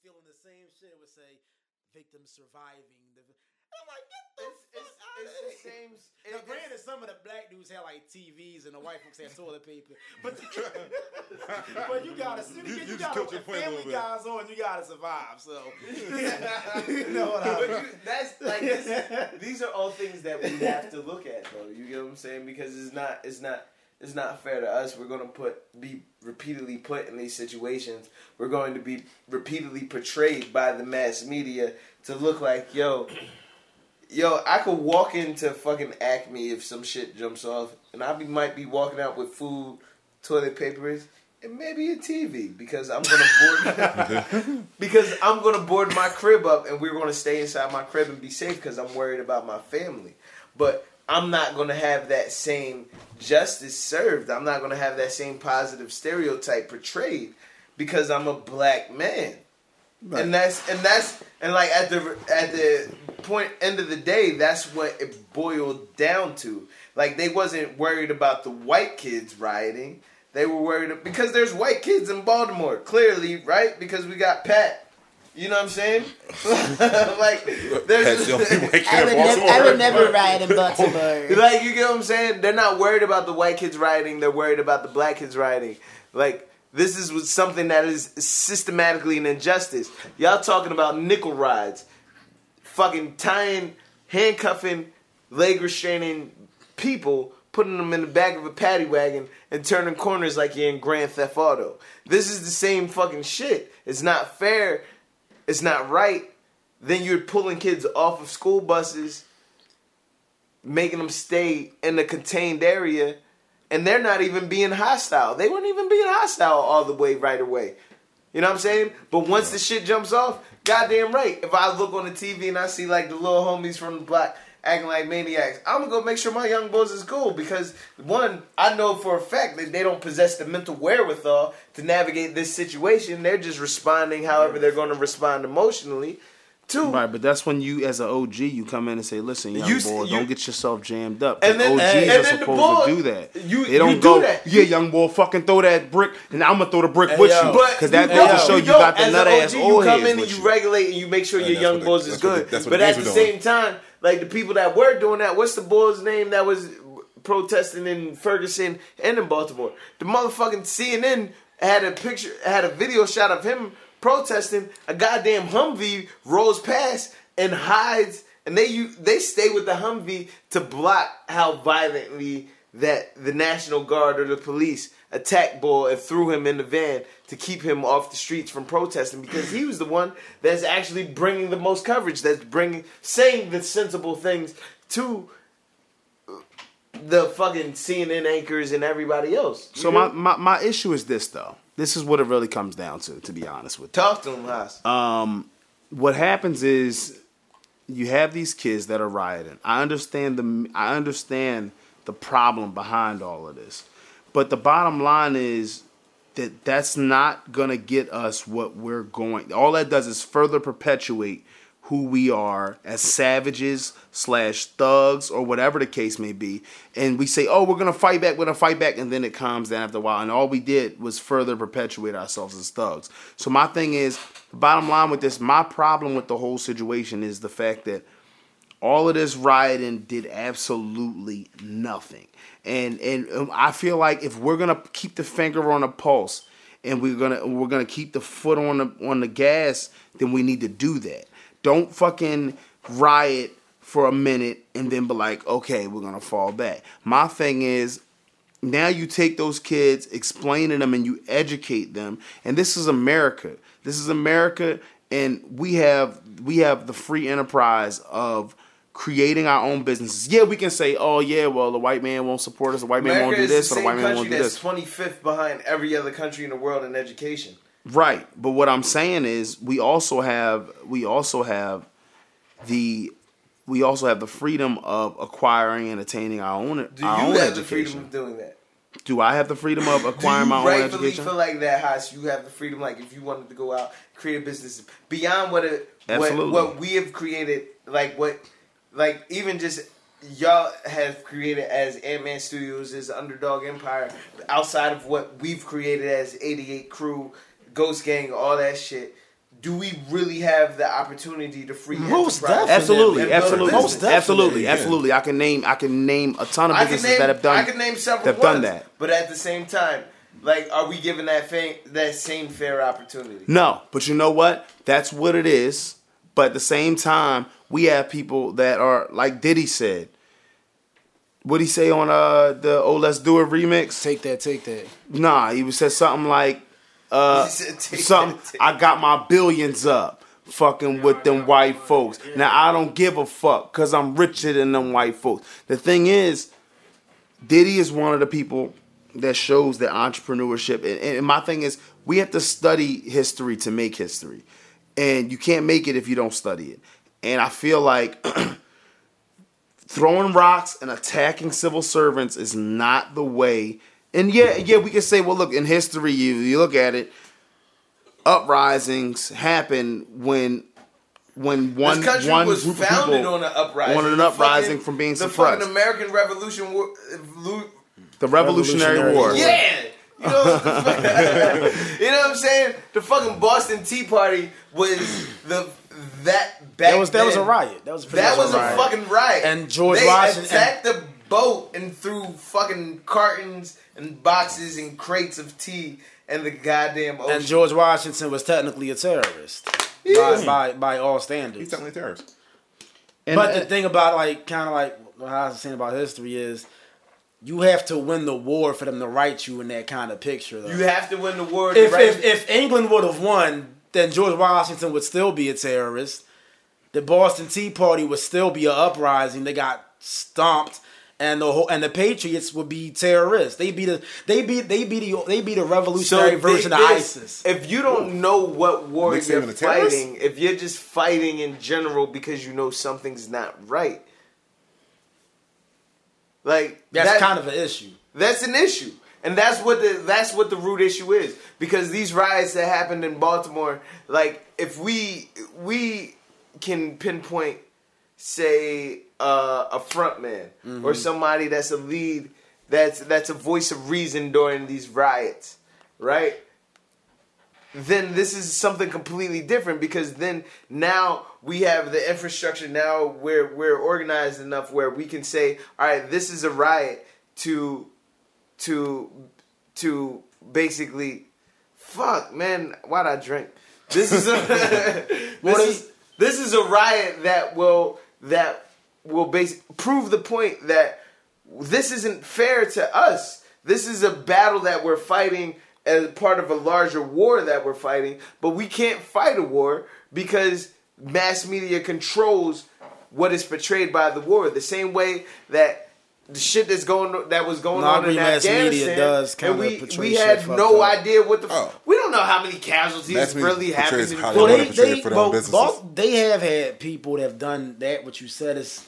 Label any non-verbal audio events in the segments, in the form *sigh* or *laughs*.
still in the same shit would say victims surviving. The, I'm like, get the It's, fuck it's, out it's of the here. same. Now, it- granted, it's- some of the black dudes had like TVs and the white folks had *laughs* toilet paper, *laughs* but but you gotta you, You- you, you just gotta tilt your family guys on, you gotta survive. So *laughs* you know what I but mean. you, that's like this, these are all things that we have to look at, though. You get what I'm saying? Because it's not, it's not, it's not fair to us. We're gonna put be repeatedly put in these situations. We're going to be repeatedly portrayed by the mass media to look like, yo, yo, I could walk into fucking Acme if some shit jumps off, and I be, might be walking out with food, toilet papers. And maybe a TV because I'm gonna board *laughs* because I'm gonna board my crib up and we're gonna stay inside my crib and be safe because I'm worried about my family. But I'm not gonna have that same justice served. I'm not gonna have that same positive stereotype portrayed because I'm a black man. And that's and that's and like at the at the point end of the day, that's what it boiled down to. Like they wasn't worried about the white kids rioting. They were worried because there's white kids in Baltimore, clearly, right? Because we got Pat. You know what I'm saying? *laughs* like there's Pat's the only I would, never, I would never ride in *laughs* Baltimore. like you get what I'm saying? They're not worried about the white kids rioting. They're worried about the black kids rioting. Like this is something that is systematically an injustice. Y'all talking about nickel rides, fucking tying, handcuffing, leg restraining people, putting them in the back of a paddy wagon, and turning corners like you're in Grand Theft Auto. This is the same fucking shit. It's not fair. It's not right. Then you're pulling kids off of school buses making them stay in a contained area and they're not even being hostile. They weren't even being hostile all the way right away. You know what I'm saying? But once the shit jumps off, goddamn right. If I look on the TV and I see like the little homies from the block acting like maniacs, I'm gonna go make sure my young boys is cool because one, I know for a fact that they don't possess the mental wherewithal to navigate this situation. They're just responding however they're gonna respond emotionally. Two, Right, but that's when you, as an OG, you come in and say, "Listen, young You boy, you- don't get yourself jammed up." And then- OGs and are then the supposed to do that. you- they don't do go, that. "Yeah, young boy, fucking throw that brick, and I'm gonna throw the brick with yo. you," because that you goes to show you got the As nut ass OG, You come in and you regulate and you make sure And your young boys is that's what the- good. what But at the same time, like the people that were doing that, what's the boy's name that was protesting in Ferguson and in Baltimore? The motherfucking CNN had a picture, had a video shot of him protesting. A goddamn Humvee rolls past and hides, and they you they stay with the Humvee to block how violently that the National Guard or the police attacked Boy and threw him in the van to keep him off the streets from protesting because he was the one that's actually bringing the most coverage, that's bringing saying the sensible things to the fucking CNN anchors and everybody else. So my, my my issue is this though. This is what it really comes down to, to be honest with you. talk to him, Haas. Um, what happens is you have these kids that are rioting. I understand the I understand the problem behind all of this, but the bottom line is that that's not gonna get us what we're going. All that does is further perpetuate who we are as savages slash thugs or whatever the case may be and we say oh we're gonna fight back we're gonna fight back and then it calms down after a while and all we did was further perpetuate ourselves as thugs so my thing is the bottom line with this my problem with the whole situation is the fact that all of this rioting did absolutely nothing and and um, i feel like if we're gonna keep the finger on the pulse and we're gonna we're gonna keep the foot on the on the gas then we need to do that don't fucking riot for a minute and then be like okay we're gonna fall back my thing is now you take those kids, explain to them, and you educate them. And this is America. This is America, and we have we have the free enterprise of creating our own businesses. Yeah, we can say, oh yeah, well the white man won't support us, the white man America won't do is this, the or the white man country won't do that's this. 25th behind every other country in the world in education. Right. But what I'm saying is we also have we also have the we also have the freedom of acquiring and attaining our own Do you our own have the education. freedom of doing that? Do I have the freedom of acquiring my own education? feel like that, Haas? You have the freedom, like if you wanted to go out, create a business beyond what it, what, what we have created, like what, like even just y'all have created as Ant Man Studios, as Underdog Empire, outside of what we've created as 88 Crew, Ghost Gang, all that shit. do we really have the opportunity to free Most definitely. Absolutely, And build a absolutely. Most definitely. absolutely, Yeah. absolutely. I can name, I can name a ton of businesses name, that have done. I can name several that have ones, done that. but at the same time, like, are we giving that fa- that same fair opportunity? No, but you know what? That's what it is. But at the same time, we have people that are like Diddy said. What he say on uh the Oh Let's Do It remix? Take that, take that. Nah, he was said something like uh *laughs* "Take something. that, take I got my billions up, fucking with them white folks. Now I don't give a fuck because I'm richer than them white folks. The thing is, Diddy is one of the people that shows that entrepreneurship. And, and my thing is, we have to study history to make history, and you can't make it if you don't study it. And I feel like *clears throat* throwing rocks and attacking civil servants is not the way. And yeah, yeah, we can say, well, look, in history, you you look at it, uprisings happen when when one this country one was group of founded people on an uprising. wanted an uprising fucking- from being the suppressed. fucking American Revolution. War, uh, the Revolutionary, Revolutionary War. War. Yeah. You know, what *laughs* you know what I'm saying? The fucking Boston Tea Party was the that back That was that was a riot. That was That was a riot. fucking riot. And George they Washington- attacked the boat and threw fucking cartons and boxes and crates of tea and the goddamn ocean. And George Washington was technically a terrorist by, by by all standards. He's standards. definitely a terrorist. And, but the uh, thing about like kind of like what I was saying about history is you have to win the war for them to write you in that kind of picture. Though. you have to win the war. if, if if England would have won, then George Washington would still be a terrorist. The Boston Tea Party would still be an uprising. They got stomped, and the whole and the Patriots would be terrorists. They be the they be they be the they be the revolutionary dig version of this. ISIS. If you don't know what war Nick's you're even a terrorist? fighting, if you're just fighting in general because you know something's not right, like That's that- kind of an issue. that's an issue, and that's what the that's what the root issue is. Because these riots that happened in Baltimore, like if we we can pinpoint, say uh, a front man Mm-hmm. or somebody that's a lead, that's that's a voice of reason during these riots, right? Then this is something completely different because then now we have the infrastructure now where we're organized enough where we can say all right this is a riot to to to basically fuck man why'd i drink this is a *laughs* this is this is a riot that will that will base prove the point that this isn't fair to us. This is a battle that we're fighting as part of a larger war that we're fighting, but we can't fight a war because mass media controls what is portrayed by the war. The same way that the shit that's going that was going No, I on in agree mass media Afghanistan, does and kinda we portray we had no up. idea what the f- Oh. we don't know how many casualties Mass really happened. in how they Well, they, they, it for their own well, businesses. both, they have had people that have done that. What you said is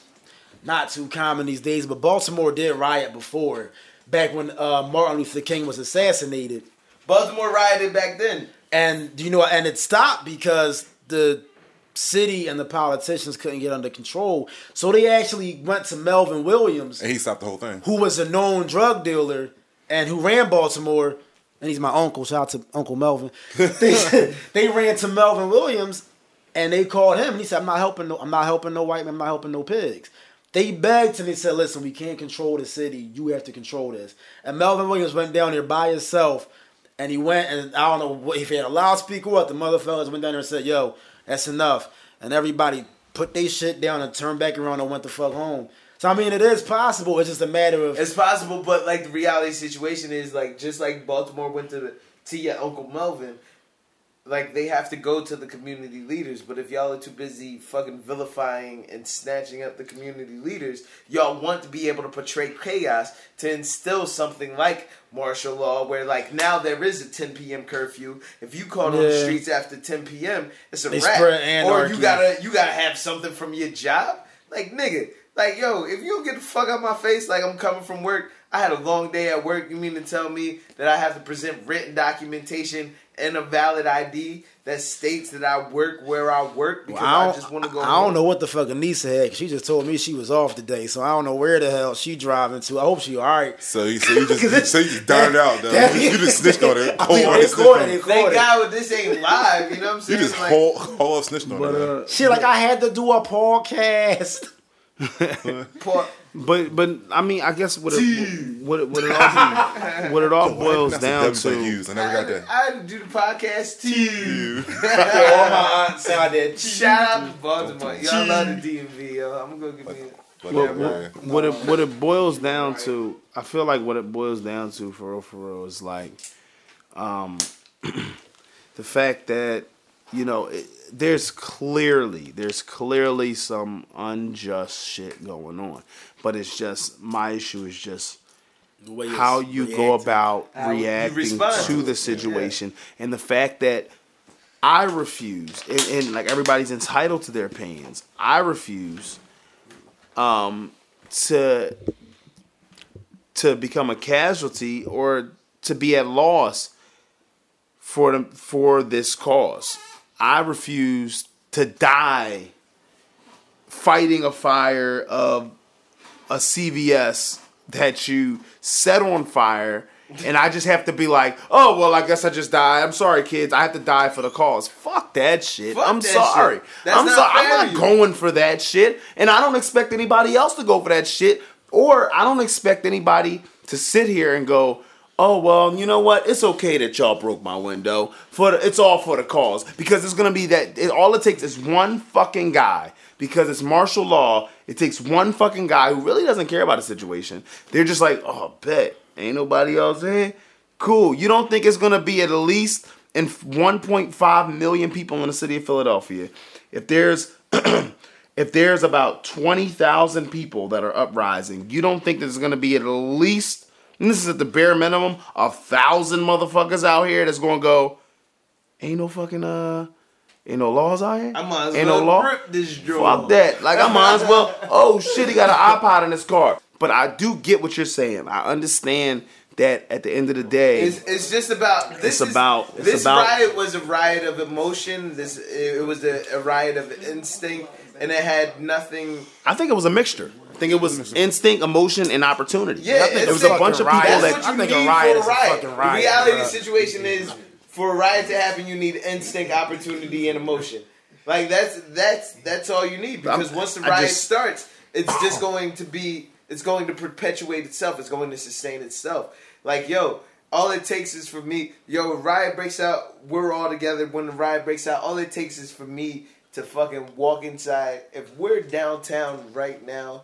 not too common these days, but Baltimore did riot before, back when uh, Martin Luther King was assassinated. Baltimore rioted back then. And do you know? And it stopped because the city and the politicians couldn't get under control. So they actually went to Melvin Williams, And he stopped the whole thing. who was a known drug dealer and who ran Baltimore. And he's my uncle. Shout out to Uncle Melvin. *laughs* they, *laughs* they ran to Melvin Williams, and they called him. And he said, "I'm not helping. No, I'm not helping no white man. I'm not helping no pigs." They begged him. They said, "Listen, we can't control the city. You have to control this." And Melvin Williams went down there by himself, and he went and I don't know what, if he had a loudspeaker what. The mother fellas went down there and said, "Yo, that's enough." And everybody put their shit down and turned back around and went the fuck home. So I mean, it is possible. It's just a matter of It's possible, but like the reality situation is like just like Baltimore went to the to your Uncle Melvin, like they have to go to the community leaders. But if y'all are too busy fucking vilifying and snatching up the community leaders, y'all want to be able to portray chaos to instill something like martial law, where like now there is a 10 p.m. curfew. If you call on the streets after 10 p.m., it's a They wrap. Or you gotta you gotta have something from your job. Like nigga, like yo, if you don't get the fuck out my face, like I'm coming from work. I had a long day at work. You mean to tell me that I have to present written documentation and a valid ID that states that I work where I work because I I, don't, just want to go. I home. don't know what the fuck Anissa had. She just told me she was off today, so I don't know where the hell she driving to. I hope she all right. So you, so you *laughs* just, 'Cause you, it- so you just dined out, though. that- You just snitched on it. *laughs* I mean, Whole they snitched it, it. they Thank caught it. God this ain't live. You know what I'm saying? You just Like, whole, whole snitched on But it. uh, Shit, like I had to do a podcast. *laughs* poor- but but I mean, I guess what it what it, what it all what it all *laughs* boils down I to. use. I I never got that. I had to do the podcast too. *laughs* *laughs* All my aunts out there. Shout out to Baltimore. Y'all love the DMV, yo. I'm gonna go give me. But Well, yeah, what it what it boils down to, I feel like what it boils down to for real, for real is like, um, *clears throat* the fact that you know it, there's clearly there's clearly some unjust shit going on, but it's just my issue is just how you go about How reacting to to the it, situation and the fact that I refuse and, and like everybody's entitled to their opinions. I refuse um to to become a casualty or to be at loss for the, for this cause. I refuse to die fighting a fire of a CVS that you set on fire and I just have to be like, oh well, I guess I just died. I'm sorry, kids. I have to die for the cause. Fuck that shit. Fuck I'm that sorry. shit. I'm not sorry. I'm not going for that shit, and I don't expect anybody else to go for that shit, or I don't expect anybody to sit here and go. Oh well, you know what? It's okay that y'all broke my window. For the, it's all for the cause because it's gonna be that. It, all it takes is one fucking guy because it's martial law. It takes one fucking guy who really doesn't care about the situation. They're just like, oh, bet ain't nobody else in. Cool. You don't think it's gonna be at least in 1.5 million people in the city of Philadelphia? If there's *clears throat* if there's about 20,000 people that are uprising, you don't think there's gonna be at least, and this is at the bare minimum, a thousand motherfuckers out here that's gonna go, ain't no fucking uh, ain't no laws out here. I might as ain't well no law. rip this drawer. Fuck that. Like I might as well. *laughs* Oh shit, he got an iPod in his car. But I do get what you're saying. I understand that at the end of the day, It's, it's just about this. It's is- about- it's this about- riot was a riot of emotion. This it was a, a riot of instinct, and it had nothing. I think it was a mixture. I think it was instinct, emotion, and opportunity. Yeah, I think it was a bunch of people that. you I think a need riot for is a a riot. fucking riot, the reality of the situation is for a riot to happen, you need instinct, opportunity, and emotion. Like that's that's that's all you need because I'm- once the riot just- starts, it's just going to be it's going to perpetuate itself. It's going to sustain itself. Like yo, all it takes is for me. Yo, riot breaks out. We're all together. When the riot breaks out, all it takes is for me to fucking walk inside. If we're downtown right now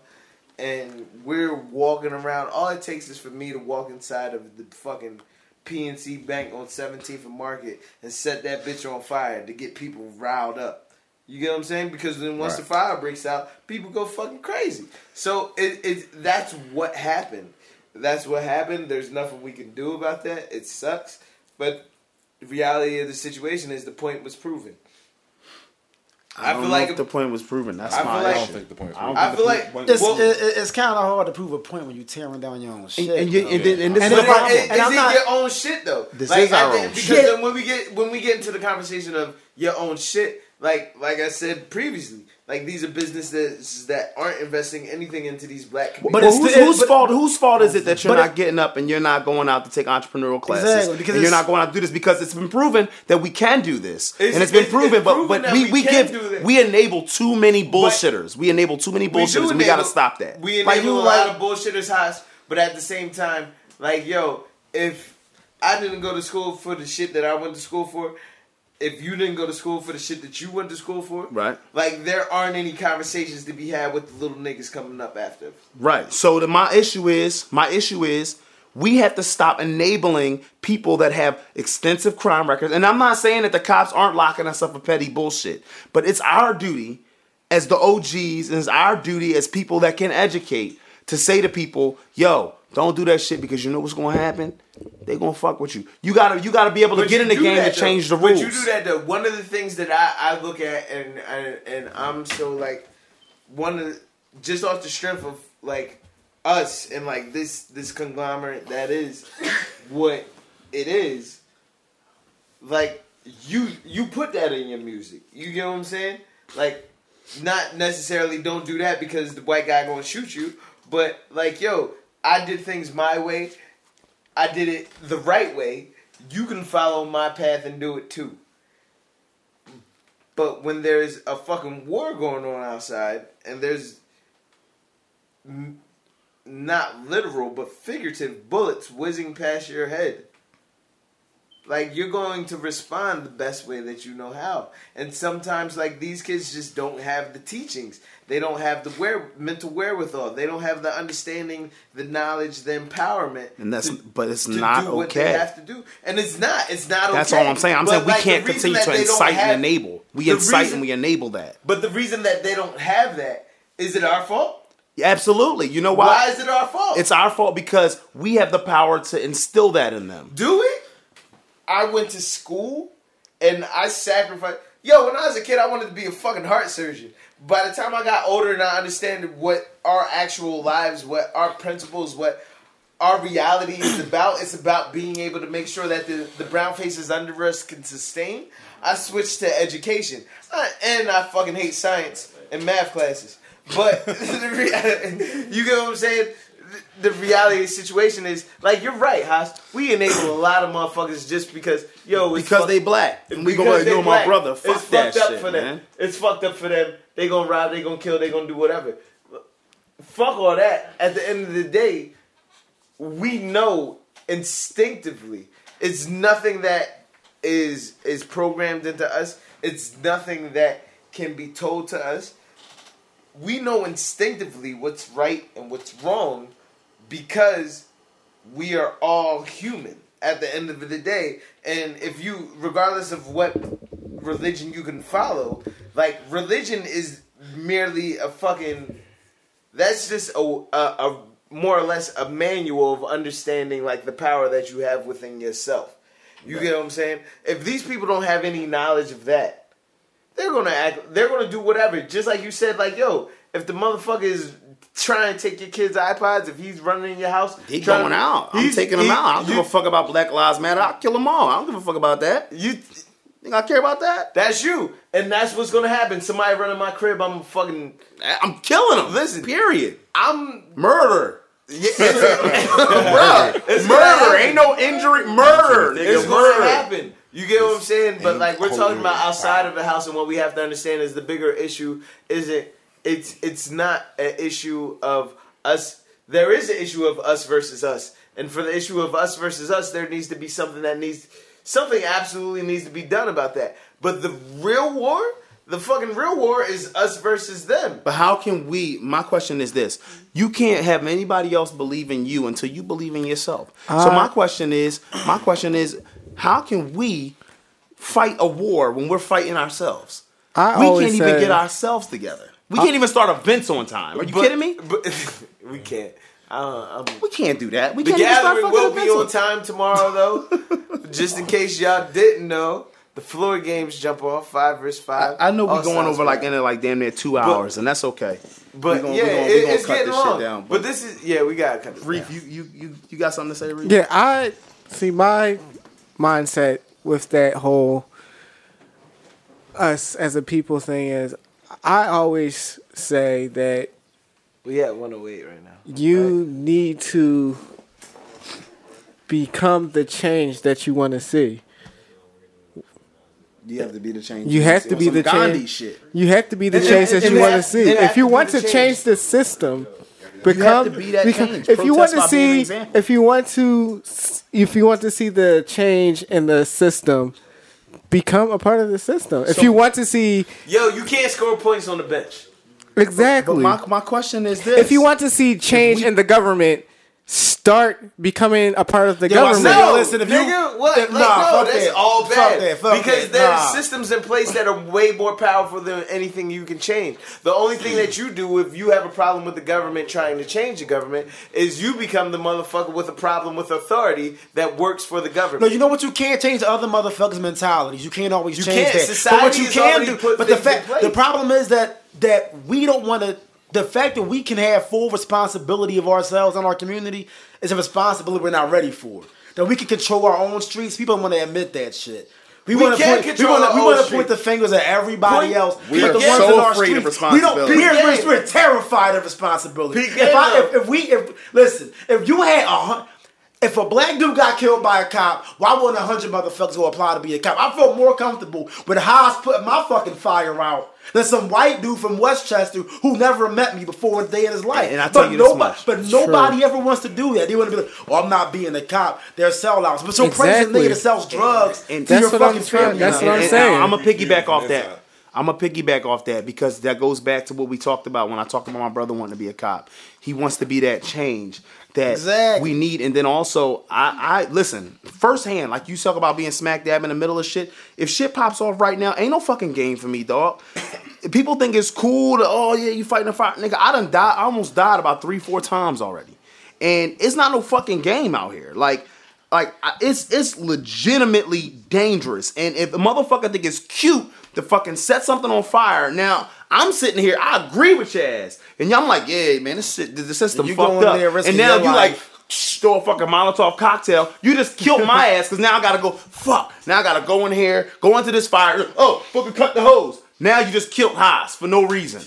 and we're walking around, all it takes is for me to walk inside of the fucking PNC Bank on 17th and Market and set that bitch on fire to get people riled up. You get what I'm saying? Because then once the fire breaks out, people go fucking crazy. So it, it that's what happened. That's what happened. There's nothing we can do about that. It sucks, but the reality of the situation is the point was proven. I, I don't feel know like if the point was proven. That's I my feel like- I don't think the point. I don't I feel like point- It's, well, it, it- it's kind of hard to prove a point when you're tearing down your own shit. and, you, bro. and, and this And is if the I- problem. It- and it's I'm not- your own shit though. This like, is our I think- own because shit. then when we get when we get into the conversation of your own shit, like like I said previously, like these are businesses that aren't investing anything into these black communities. But But it's whose, still- whose but- fault? Whose fault is it that you're not it- getting up and you're not going out to take entrepreneurial classes? Exactly, because and you're not going out to do this because it's been proven that we can do this, It's- and it's been it's- proven. it's but proven but that we, we we give we enable too many bullshitters. we enable too many We do bullshitters. and we got to stop that. We Like, enable you a lot like- of bullshitters house, but at the same time, like yo, if I didn't go to school for the shit that I went to school for, if you didn't go to school for the shit that you went to school for, Right. Like there aren't any conversations to be had with the little niggas coming up after. Right. So the, my issue is my issue is we have to stop enabling people that have extensive crime records. And I'm not saying that the cops aren't locking us up for petty bullshit, but it's our duty as the OGs and it's our duty as people that can educate to say to people, "Yo, don't do that shit because you know what's to happen. They gonna fuck with you. You gotta you gotta be able to But get in the game and though. change the But rules. you do that though. One of the things that I, I look at and, and and I'm so like one of the, just off the strength of like us and like this this conglomerate that is *laughs* what it is. like you you put that in your music. You get what I'm saying? Like not necessarily don't do that because the white guy gonna shoot you, but like yo, I did things my way. I did it the right way. You can follow my path and do it too. But when there's a fucking war going on outside and there's not literal but figurative bullets whizzing past your head, like you're going to respond the best way that you know how. And sometimes like these kids just don't have the teachings. They don't have the where mental wherewithal. They don't have the understanding, the knowledge, the empowerment. And that's- to- but it's not do what they okay. have to do. And it's not. It's not That's okay. all I'm saying. I'm But, saying we like, can't continue to incite have- and enable. We incite reason- and we enable that. But the reason that they don't have that is it our fault? Absolutely. You know Why, why? is it our fault? It's our fault because we have the power to instill that in them. Do we? I went to school and I sacrificed. Yo, when I was a kid, I wanted to be a fucking heart surgeon. By the time I got older and I understand what our actual lives, what our principles, what our reality is about, it's about being able to make sure that the, the brown faces under us can sustain. I switched to education. I, and I fucking hate science and math classes. But *laughs* you get what I'm saying? The the reality of the situation is like you're right, Haas. We enable a lot of motherfuckers just because yo, it's Because fuck- they black. And we because gonna they ignore my black. brother. Fuck it's that fucked up shit, for them. man. It's fucked up for them. They gonna rob. They gonna kill. They gonna do whatever. Fuck all that. At the end of the day, we know instinctively it's nothing that is is programmed into us. It's nothing that can be told to us. We know instinctively what's right and what's wrong because we are all human at the end of the day. And if you, regardless of what religion you can follow, like religion is merely a fucking. That's just a, a, a more or less a manual of understanding like the power that you have within yourself. You get what I'm saying? If these people don't have any knowledge of that, they're gonna act. They're gonna do whatever. Just like you said, like yo, if the motherfucker is trying to take your kids' iPods, if he's running in your house, He trying going to- out. I'm he's- taking them he- out. I don't give a fuck about Black Lives Matter. I'll kill them all. I don't give a fuck about that. You, Think I care about that? that's you, and that's what's gonna happen. Somebody running my crib, I'm fucking, I'm killing them. Listen. Period. I'm, Murder. *laughs* yeah, Bruh. It's murder. Ain't no injury. Murder. it's Nigga, gonna happen. You get what I'm saying? But like we're talking about outside of the house, and what we have to understand is the bigger issue isn't. It's it's not an issue of us. There is an issue of us versus us, and for the issue of us versus us, there needs to be something that needs something absolutely needs to be done about that. But the real war, the fucking real war, is us versus them. But how can we? My question is this: You can't have anybody else believe in you until you believe in yourself. so Uh, my question is, my question is, how can we fight a war when we're fighting ourselves? I we can't even say- get ourselves together. We can't even start events on time. Are you But- kidding me? But *laughs* we can't. Uh, I'm, We can't do that. We The can't even start gathering will be on on time tomorrow, *laughs* though. Just in case y'all didn't know, the floor games jump off five versus five. I know we're going over like bad. in like damn near two hours, and that's okay. but gonna- yeah, we gonna- we it- gonna it's cut getting this shit long. down, but, but- this is yeah, we gotta cut this Reef, down. you, you you you got something to say, Reef? Yeah, I see my mindset with that whole us as a people thing is I always say that We at 108 right now. you need to become the change that you want to see. You have to be the change. You have to be the Gandhi change. shit. You have to be the And- change and- that you want to see. If you want to change change. the system, become be become- change. if you want to by being an see if you want to if you want to see the change in the system, become a part of the system. If So- you want to see Yo, you can't score points on the bench. exactly, But my my question is this: if you want to see change we- in the government, start becoming a part of the Yo, government. said- No, listen, if you- nigga, what? if- like, nah, no, fuck that's that. all Fuck bad. that, fuck because that, there's nah. systems in place that are way more powerful than anything you can change. The only thing that you do if you have a problem with the government trying to change the government is you become the motherfucker with a problem with authority that works for the government. No, you know what? You can't change other motherfuckers' mentalities. You can't always You change can't. that. Society but what you can do, but the fact, the problem is that that we don't want to. The fact that we can have full responsibility of ourselves and our community is a responsibility we're not ready for. That we can control our own streets. People want to admit that shit. We, We want to point. We want to. the We want to point the fingers at everybody Point- else. We but are the ones so in our afraid of street, We don't. responsibility. We're, we're, we're terrified of responsibility. If, I, if, if we, if listen, if you had a hun- if a black dude got killed by a cop, why wouldn't a hundred motherfuckers go apply to be a cop? I feel more comfortable with Haas putting my fucking fire out than some white dude from Westchester who never met me before a day in his life. And I tell but you this nobody, much. but nobody ever wants to do that. They want to be like, "Oh, I'm not being a cop. They're sellouts." But so crazy Exactly. nigga that sells drugs And to that's your what I'm fucking family. that's what I'm and, saying. I'm gonna piggyback off that. I'm gonna piggyback off that because that goes back to what we talked about when I talked about my brother wanting to be a cop. He wants to be that change that Exactly. we need, and then also I, I listen firsthand. Like you talk about being smack dab in the middle of shit. If shit pops off right now, ain't no fucking game for me, dog. *coughs* People think it's cool to oh yeah you fighting a fire, nigga. I done died. I almost died about three four times already, and it's not no fucking game out here. Like like it's it's legitimately dangerous. And if a motherfucker think it's cute to fucking set something on fire, now I'm sitting here, I agree with your ass, and y'all I'm like, yeah, man, this shit, the system You fucked up. there And now you like throw a fucking Molotov cocktail. You just killed my *laughs* ass because now I gotta go. Fuck. Now I gotta go in here, go into this fire. Oh, fucking cut the hose. Now you just killed Haas for no reason.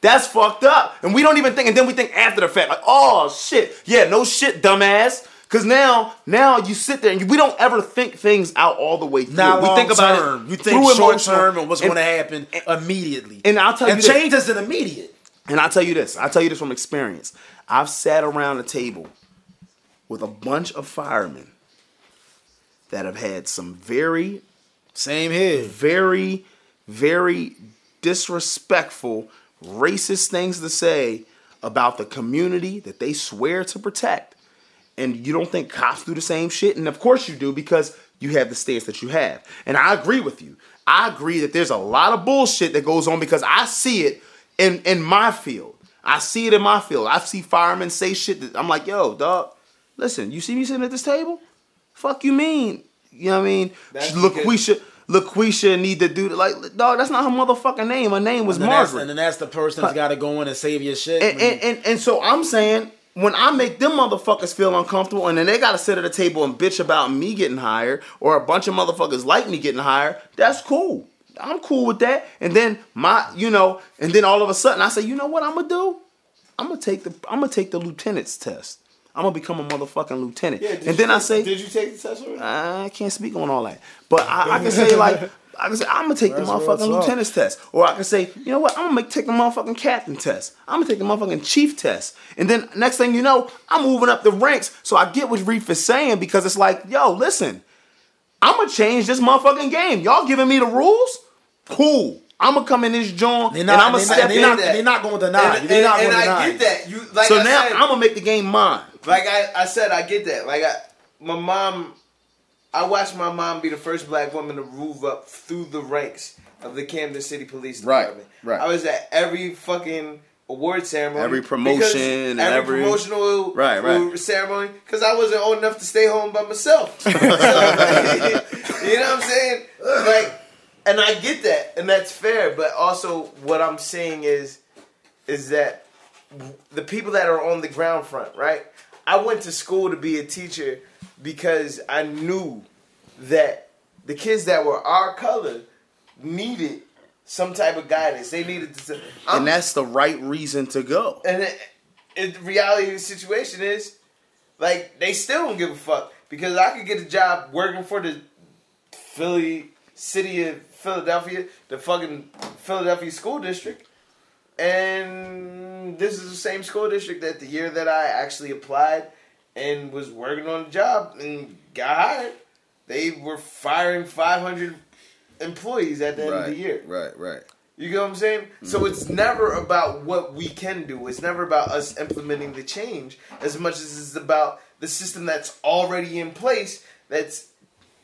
That's fucked up. And we don't even think, and then we think after the fact, like, oh shit. Yeah, no shit, dumbass. Cause now, now you sit there and you, we don't ever think things out all the way through. Not we long think about term. it You think short term and what's going to happen immediately. And I'll tell you and change isn't immediate. And I'll tell you this. I'll tell you this from experience. I've sat around a table with a bunch of firemen that have had some very, Same here. very, very disrespectful, racist things to say about the community that they swear to protect. And you don't think cops do the same shit? And of course you do because you have the stance that you have. And I agree with you. I agree that there's a lot of bullshit that goes on because I see it in, in my field. I see it in my field. I see firemen say shit that I'm like, yo, dog, listen, you see me sitting at this table? Fuck you mean? You know what I mean? That's LaQuisha, LaQuisha need to do like dog, that's not her motherfucking name. Her name was And Margaret. and then that's the person that's got to go in and save your shit. And, and, and, and so I'm saying, when I make them motherfuckers feel uncomfortable and then they gotta sit at a table and bitch about me getting hired or a bunch of motherfuckers like me getting hired, that's cool. I'm cool with that. And then my, you know, and then all of a sudden I say, you know what I'm gonna do? I'm gonna take the I'm gonna take the lieutenant's test. I'm gonna become a motherfucking lieutenant. Yeah, and you then I say, did you take the test already? I can't speak on all that. But I, I can say like I can say I'm gonna take the That's real motherfucking lieutenant's test. Or I can say, you know what, I'm gonna make take the motherfucking captain test. I'm gonna take the motherfucking chief test. And then next thing you know, I'm moving up the ranks. So I get what Reef is saying because it's like, yo, listen, I'm gonna change this motherfucking game. Y'all giving me the rules? Cool. I'm gonna come in this joint and I'm gonna step not, they're, in. not, they're not going to deny and. They're not and- to and deny I get that. You like so I now said, I'm gonna make the game mine. like I, I said, I get that. Like I, my mom, I watched my mom be the first black woman to move up through the ranks of the Camden City Police Department. right. Right. I was at every fucking award ceremony, Every promotion every, every- promotional Right, right. ceremony because I wasn't old enough to stay home by myself. *laughs* So, *laughs* you know what I'm saying? Like, and I get that, and that's fair. But also, what I'm saying is, is that the people that are on the ground front, right? I went to school to be a teacher because I knew that the kids that were our color needed some type of guidance. They needed to. I'm- And that's the right reason to go. and it, it, the reality of the situation is, like, they still don't give a fuck because I could get a job working for the Philly city of Philadelphia, the fucking Philadelphia school district, and this is the same school district that the year that I actually applied and was working on the job and got hired, they were firing 500 employees at the end of the year. right, right. You get what I'm saying? So mm-hmm. it's never about what we can do. It's never about us implementing the change as much as it's about the system that's already in place that's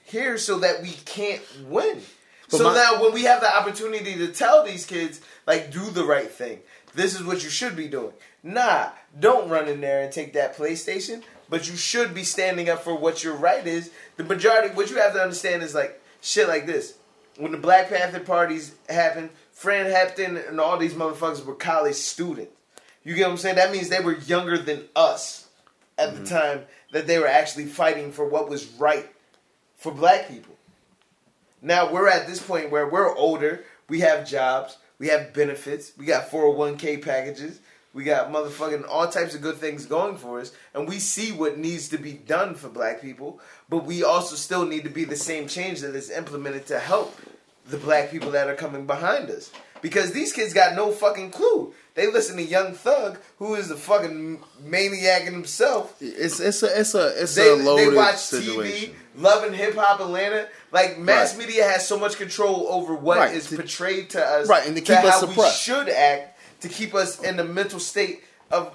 here so that we can't win. But so my- now when we have the opportunity to tell these kids, like, do the right thing. This is what you should be doing. Nah, don't run in there and take that PlayStation, but you should be standing up for what your right is. The majority, what you have to understand is like shit like this. When the Black Panther parties happened, Fred Hampton and all these motherfuckers were college students. You get what I'm saying? That means they were younger than us at the mm-hmm. time that they were actually fighting for what was right for black people. Now we're at this point where we're older, we have jobs, we have benefits, we got 401k packages, we got motherfucking all types of good things going for us, and we see what needs to be done for black people, but we also still need to be the same change that is implemented to help the black people that are coming behind us. Because these kids got no fucking clue. They listen to Young Thug, who is a fucking maniac in himself. It's it's a it's a it's They, a loaded they watch situation. TV, loving hip hop Atlanta. Like mass Right. media has so much control over what is Right, to- portrayed to us, Right, and to keep us how we should act, to keep us in the mental state of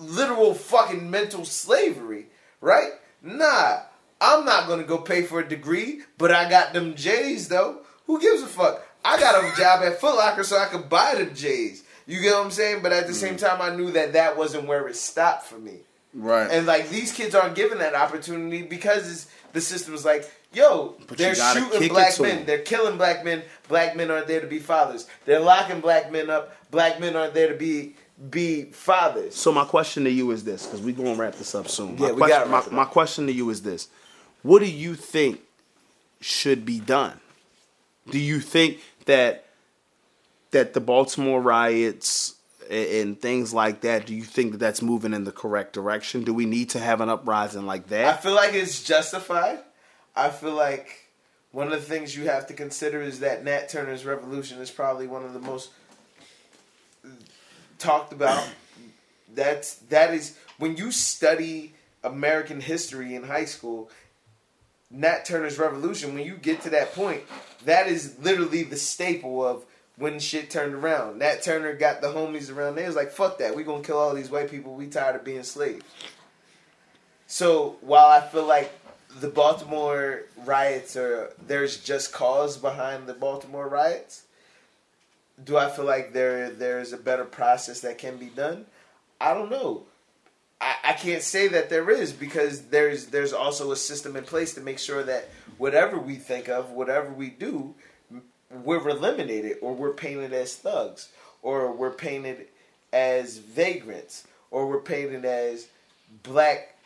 literal fucking mental slavery. Right? Nah, I'm not gonna go pay for a degree, but I got them J's though. Who gives a fuck? I got a job at Foot Locker so I could buy them J's. You get what I'm saying? But at the same Mm. time, I knew that that wasn't where it stopped for me. Right. And like these kids aren't given that opportunity because the system's like, yo, But they're shooting black men. they're killing black men. Black men aren't there to be fathers. They're locking black men up. Black men aren't there to be be fathers. So my question to you is this, because we're gonna wrap this up soon. My Yeah, we question, gotta my, my question to you is this: What do you think should be done? Do you think that that the Baltimore riots and things like that? Do you think that that's moving in the correct direction? Do we need to have an uprising like that? I feel like it's justified. I feel like one of the things you have to consider is that Nat Turner's revolution is probably one of the most talked about. That's that is when you study American history in high school. Nat Turner's revolution. When you get to that point, that is literally the staple of when shit turned around. Nat Turner got the homies around. It was like, fuck that. We gonna kill all these white people. We tired of being slaves. So while I feel like the Baltimore riots or there's just cause behind the Baltimore riots, do I feel like there there's a better process that can be done? I don't know. I, I can't say that there is because there's there's also a system in place to make sure that whatever we think of, whatever we do, we're eliminated or we're painted as thugs or we're painted as vagrants or we're painted as black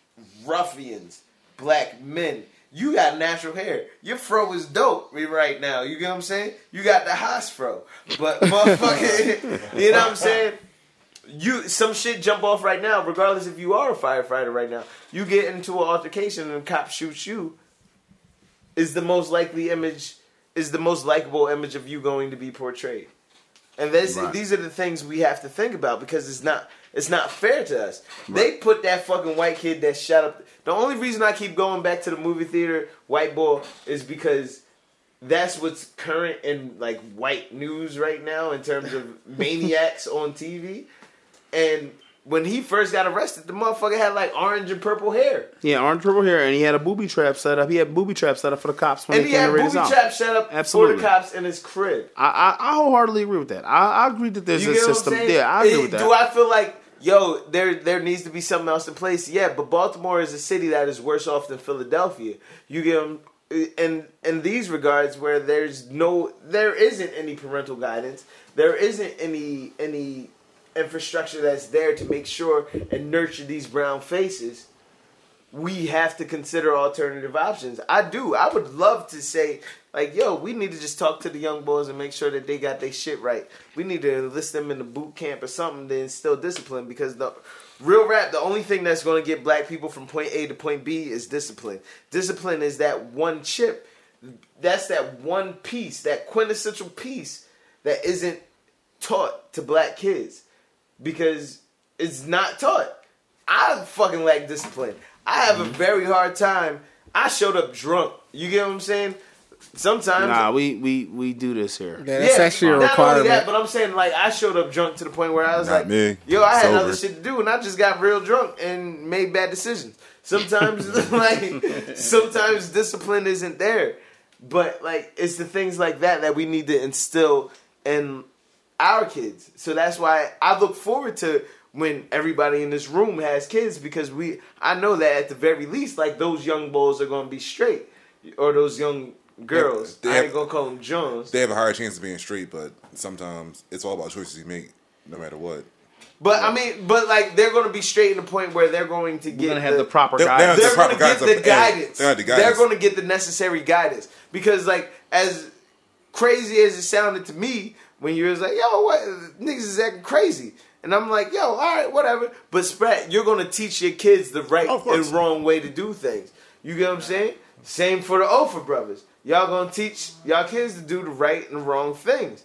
ruffians, black men. You got natural hair. Your fro is dope right now. You get what I'm saying? You got the Haas fro. But *laughs* motherfucker, you know what I'm saying? You some shit jump off right now, regardless if you are a firefighter right now. You get into an altercation and a cop shoots you. Is the most likely image is the most likable image of you going to be portrayed. And this, Right. these are the things we have to think about because it's not it's not fair to us. They put that fucking white kid that shot up. The only reason I keep going back to the movie theater, white boy, is because that's what's current in like white news right now in terms of *laughs* maniacs on TV. And when he first got arrested, the motherfucker had like orange and purple hair. Yeah, orange and purple hair, and he had a booby trap set up. He had booby trap set up for the cops when And they he came had booby traps set up for Absolutely. the cops in his crib. I, I I wholeheartedly agree with that. I, I agree that there's You a get what I'm system. Yeah, I agree Eh, with that. Do I feel like yo there there needs to be something else in place? Yeah, but Baltimore is a city that is worse off than Philadelphia. You get 'em- them in in these regards where there's no there isn't any parental guidance. There isn't any any infrastructure that's there to make sure and nurture these brown faces we have to consider alternative options. I do. I would love to say, like, yo, we need to just talk to the young boys and make sure that they got their shit right. We need to enlist them in the boot camp or something to instill discipline because the real rap, the only thing that's going to get black people from point A to point B is discipline. Discipline is that one chip. That's that one piece, that quintessential piece that isn't taught to black kids because it's not taught. I fucking lack discipline. I have a mm-hmm. very hard time. I showed up drunk. You get what I'm saying? Sometimes. Nah, we, we we do this here. Yeah, that's actually a Not only that, but I'm saying like I showed up drunk to the point where I was Not like, me. "Yo, I had Sober. other shit to do, and I just got real drunk and made bad decisions." Sometimes, *laughs* like, *laughs* sometimes discipline isn't there, but like it's the things like that that we need to instill in our kids. So that's why I look forward to when everybody in this room has kids because we I know that at the very least like those young boys are going to be straight or those young girls. They I have- ain't going to call them Jones. They have a higher chance of being straight, but sometimes it's all about choices you make, no matter what. But I mean, but like they're going to be straight in the point where they're going to We're get gonna have the proper They- they guidance. have the they're proper going to get the up- guidance. they have the They're going to get the necessary guidance because, like, as crazy as it sounded to me when you was like, "Yo, what niggas is acting crazy," and I'm like, "Yo, all right, whatever." But spread, you're going to teach your kids the right and wrong way to do things. You get what I'm saying? Same for the Ofa brothers. Y'all gonna teach y'all kids to do the right and wrong things.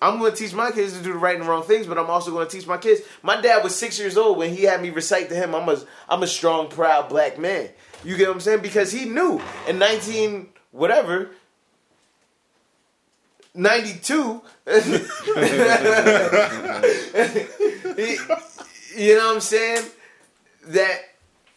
I'm going to teach my kids to do the right and wrong things, but I'm also going to teach my kids. My dad was six years old when he had me recite to him, "I'm a, I'm a strong, proud black man." You get what I'm saying? Because he knew in 19 whatever 92. *laughs* *laughs* you know what I'm saying? That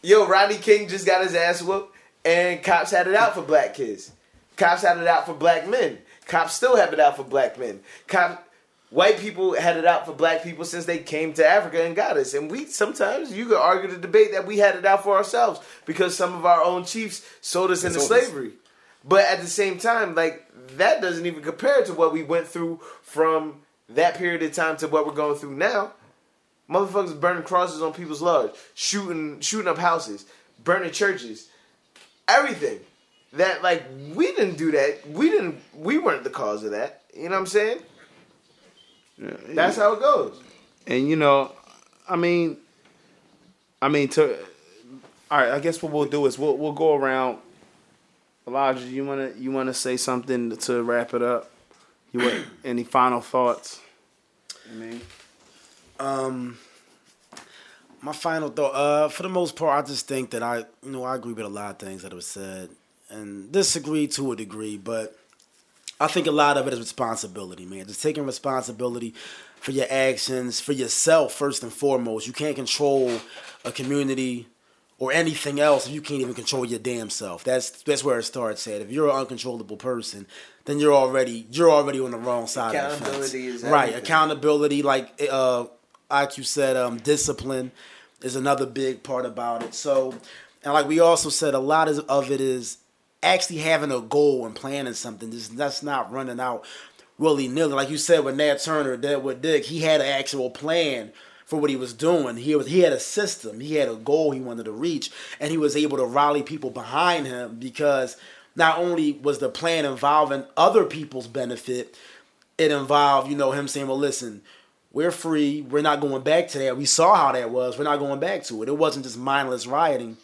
yo, Rodney King just got his ass whooped, and cops had it out for black kids. Cops had it out for black men. Cops still have it out for black men. Cops, white people had it out for black people since they came to Africa and got us. And we sometimes you could argue the debate that we had it out for ourselves because some of our own chiefs sold us into us. slavery. But at the same time, like that doesn't even compare to what we went through from that period of time to what we're going through now. Motherfuckers burning crosses on people's lodge, shooting shooting up houses, burning churches, everything. That like we didn't do that. We didn't. We weren't the cause of that. You know what I'm saying? Yeah, That's how it goes. And you know, I mean, I mean to. All right, I guess what we'll do is we'll we'll go around. Elijah, you wanna you wanna say something to wrap it up? You want any final thoughts? I mean, Um, my final thought. Uh, for the most part, I just think that I, you know, I agree with a lot of things that were said, and disagree to a degree. But I think a lot of it is responsibility, man. Just taking responsibility for your actions, for yourself first and foremost. You can't control a community or anything else if you can't even control your damn self. That's that's where it starts at. If you're an uncontrollable person, then you're already you're already on the wrong side of the fence. Accountability is right. everything. Accountability, like uh, IQ said, um, discipline is another big part about it. So, and like we also said, a lot of of it is actually having a goal and planning something. Just that's not running out willy nilly. Like you said with Nat Turner, that with Dick, he had an actual plan for what he was doing. He was he had a system. He had a goal he wanted to reach, and he was able to rally people behind him because not only was the plan involving other people's benefit, it involved you know him saying, "Well, listen." We're free. We're not going back to that. We saw how that was. We're not going back to it. It wasn't just mindless rioting.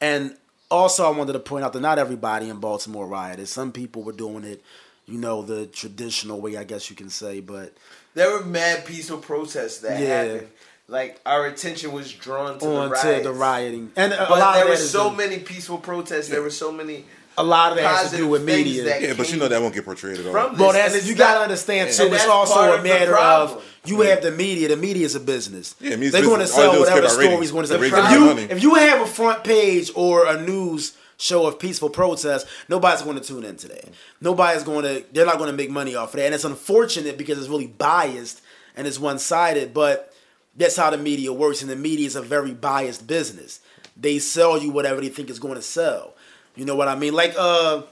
And also, I wanted to point out that not everybody in Baltimore rioted. Some people were doing it, you know, the traditional way, I guess you can say. But There were mad peaceful protests that Yeah. happened. Like our attention was drawn to the riots. to the rioting, and But lot there were so the- many peaceful protests. There were so many a lot of that has to do with media. Yeah, but you know that won't get portrayed at all. from this. Well, that's you gotta understand and too. It's also a matter problem. of you have the media. The media is a business. Yeah, media's they're going to business. All sell they do is whatever care about stories ratings. going to The sell. If you money. if you have a front page or a news show of peaceful protest, nobody's going to tune into that. Nobody's going to. They're not going to make money off of that, and it's unfortunate because it's really biased and it's one sided. But that's how the media works, and the media is a very biased business. They sell you whatever they think is going to sell. You know what I mean? Like uh.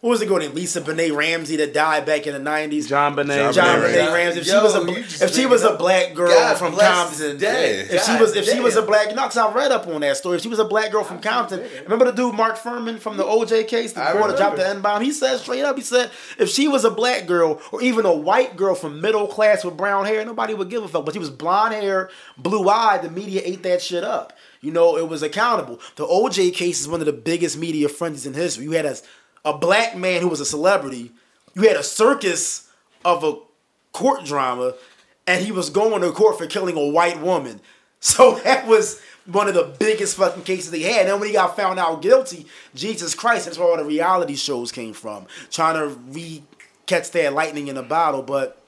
What was it going? Lisa Benet Ramsey that died back in the nineties. John Benet. John John Benet Benet Ramsey. If she was a if she was a black girl God from bless his Compton, dead. if she was if she was a black, you know, 'cause I read up on that story. If she was a black girl from Compton, remember the dude Mark Fuhrman from the OJ case, the I court dropped the N bomb. He said straight up, he said if she was a black girl or even a white girl from middle class with brown hair, nobody would give a fuck. But she was blonde hair, blue eyed. The media ate that shit up. You know, it was accountable. The OJ case is one of the biggest media frenzies in history. You had a, a black man who was a celebrity. You had a circus of a court drama, and he was going to court for killing a white woman. *laughs* So that was one of the biggest fucking cases they had. And when he got found out guilty, Jesus Christ, that's where all the reality shows came from. Trying to re catch that lightning in a bottle. But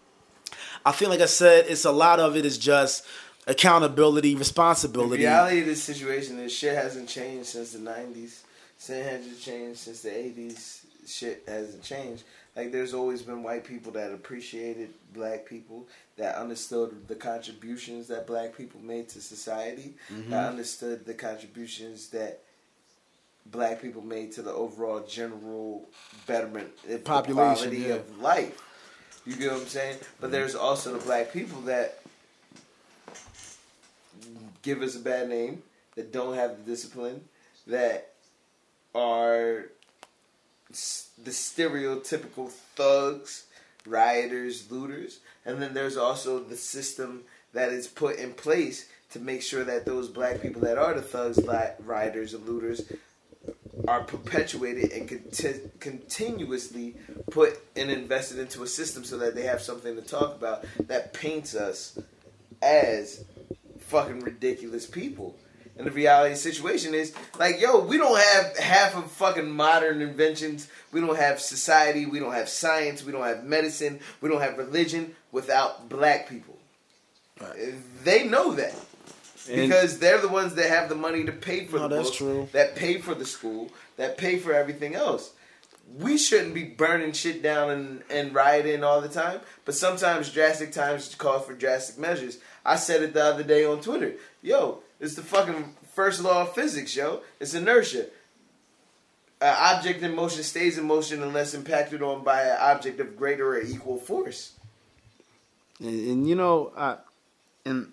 I feel like I said, it's a lot of it is just accountability, responsibility. The reality of this situation is shit hasn't changed since the '90s. Shit hasn't changed since the '80s. Shit hasn't changed. Like there's always been white people that appreciated black people, that understood the contributions that black people made to society, Mm-hmm. that understood the contributions that black people made to the overall general betterment, Population, yeah. of life. You get what I'm saying? But there's also the black people that give us a bad name, that don't have the discipline, that are the stereotypical thugs, rioters, looters, and then there's also the system that is put in place to make sure that those black people that are the thugs, rioters, and looters are perpetuated and conti- continuously put and invested into a system so that they have something to talk about that paints us as fucking ridiculous people. And the reality situation is like, yo, we don't have half of fucking modern inventions. We don't have society. We don't have science. We don't have medicine. We don't have religion without black people. Uh, they know that because they're the ones that have the money to pay for No, the that's books, true. that pay for the school, that pay for everything else. We shouldn't be burning shit down and, and rioting all the time, but sometimes drastic times call for drastic measures. I said it the other day on Twitter. Yo, it's the fucking first law of physics, yo. It's inertia. An object in motion stays in motion unless impacted on by an object of greater or equal force. And, and you know, I and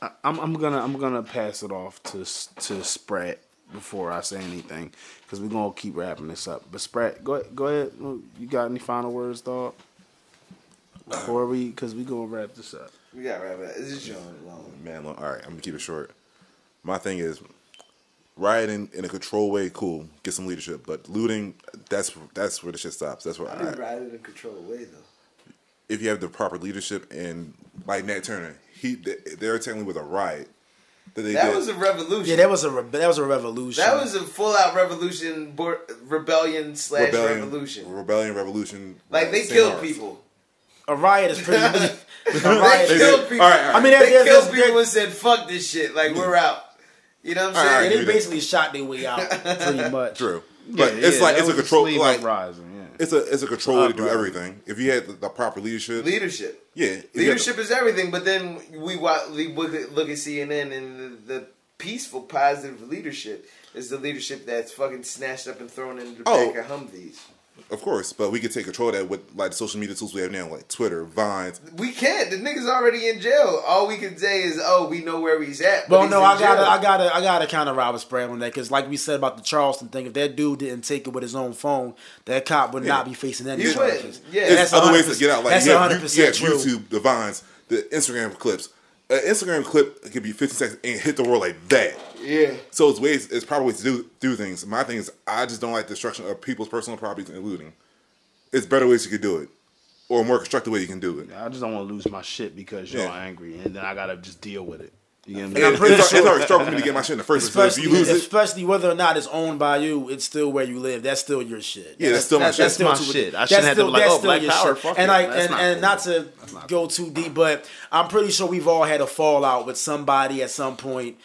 I, I'm I'm gonna I'm gonna pass it off to to Sprat before I say anything because we're gonna keep wrapping this up. But Sprat, go ahead, go ahead. You got any final words, dog? Before we, because we gonna wrap this up. We got right back. This is John long. Man, look, all right, I'm gonna keep it short. My thing is, rioting in a controlled way, cool, get some leadership, but looting, that's that's where the shit stops. That's where I I, didn't ride it in a controlled way though. if you have the proper leadership and like Nat Turner, he they- they're technically with a riot that they That did. was a revolution. Yeah, that was a re- that was a revolution. That was a full out revolution, bor- rebellion slash revolution. rebellion, revolution. Like they killed arts. people. a riot is pretty. *laughs* a They riot. They killed people. All right, all right. I mean, they there's, killed there's, people there's, and said, "Fuck this shit." Like we're out. You know what I'm saying? right, yeah, agree they that. basically shot their way out, pretty *laughs* much. True, but Yeah, it's yeah, like it's a was control. slave Like uprising. It's a it's a control way to do everything. If you had the, the proper leadership, Leadership. yeah, had the- Leadership is everything, but then we we look at, look at CNN and the, the peaceful, positive leadership is the leadership that's fucking snatched up and thrown into the Oh. back of Humvees. Of course, but we could take control of that with like the social media tools we have now, like Twitter, Vines. We can't. The nigga's already in jail. All we can say is, "Oh, we know where he's at." but Well, he's no, in I gotta. I gotta, I gotta kind of Robert Spread on that because, like we said about the Charleston thing, if that dude didn't take it with his own phone, that cop would not be facing any He charges. wouldn't. Yeah. There's that's other ways to get out. Like that's you have, hundred you, you have percent true. YouTube, the Vines, the Instagram clips. An Instagram clip could be 15 seconds and hit the world like that. Yeah. So it's ways, it's probably ways to do do things. My thing is, I just don't like destruction of people's personal properties and looting. It's better ways you could do it, or a more constructive way you can do it. I just don't want to lose my shit because you're Yeah. angry, and then I gotta just deal with it. You get what I mean? And I'm It's, pretty it's, sure- it's already struggle for me to get my shit in the first place. So if Especially, you lose it, especially whether or not it's owned by you, it's still where you live. That's still your shit. yeah, that's still my That's, shit. that's my shit. I shouldn't have to still- be like, oh, Black your Power, shit. fuck and it. I and, not and not to not go too deep, but I'm pretty sure we've all had a fallout with somebody at some point,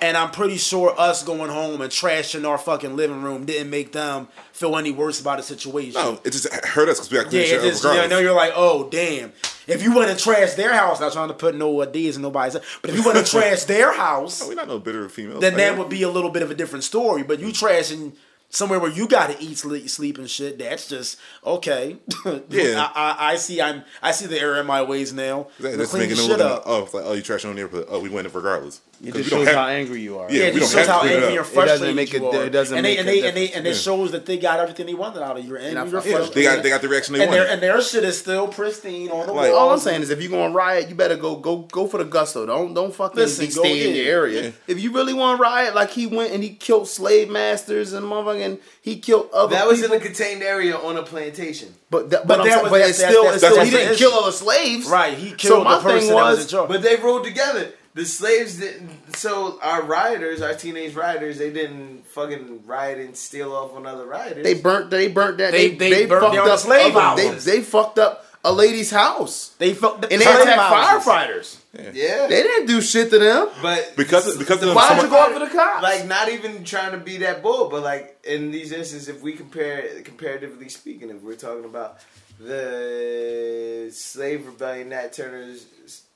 and I'm pretty sure us going home and trashing our fucking living room didn't make them feel any worse about the situation. No, it just hurt us because we got to Yeah, it just, you regardless. know, you're like, oh, damn. If you went and trashed their house, not trying to put no ideas in nobody's, but if you went and *laughs* trashed their house, We're not no bitter females. then that man. would be a little bit of a different story. But you trashing somewhere where you got to eat, sleep, sleep, and shit. That's just okay. *laughs* Yeah. I, I, I see. I'm. I see the error in my ways now. That- that's making shit them up. Oh, it's like oh, you trash on the neighborhood. Oh, we win it regardless. It 'Cause just shows have- how angry you are. Yeah, Yeah, it just shows how to clean it angry up. and It doesn't frustrated make you it- are. it doesn't and they, make and a they, and they, difference. and it Yeah. shows that they got everything they wanted out of you. You're angry, And you're yeah. They got they got the reaction they and their wanted. and their shit is still pristine on the Like- wall. All I'm saying is, if you're going to riot, you better go go go for the gusto. Don't don't fucking Listen, be go stay in ahead. your area. Yeah. If you really want to riot, like he went and he killed slave masters and motherfucking he killed other. That was in people. a contained area on a plantation. But that, But but, that was- but that's- it's still, that's- it's still he didn't issue. kill other slaves. right, he So killed my the person thing that was was- in charge. But they ruled together. The slaves didn't. So our rioters, our teenage rioters, they didn't fucking riot and steal off on other rioters. They burnt. They burnt that. They- They they burnt fucked up slave other- They, they fucked up a lady's house They fucked and they attacked firefighters. yeah, They didn't do shit to them. but Because because of Why'd you someone- go after the cops? like not even trying to be that bull, but like in these instances, if we compare comparatively speaking, if we're talking about the slave rebellion, Nat Turner's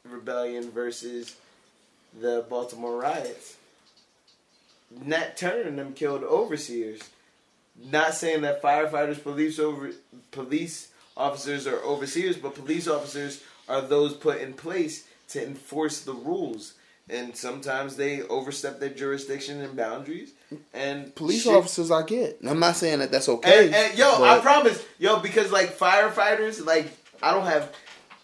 rebellion versus the Baltimore riots, Nat Turner and them killed overseers. Not saying that firefighters, police over police officers are overseers, but police officers are those put in place to enforce the rules. and sometimes they overstep their jurisdiction and boundaries. And Police shit- officers, I get. I'm not saying that that's okay. And, and yo, I promise, yo, because like firefighters, like I don't have,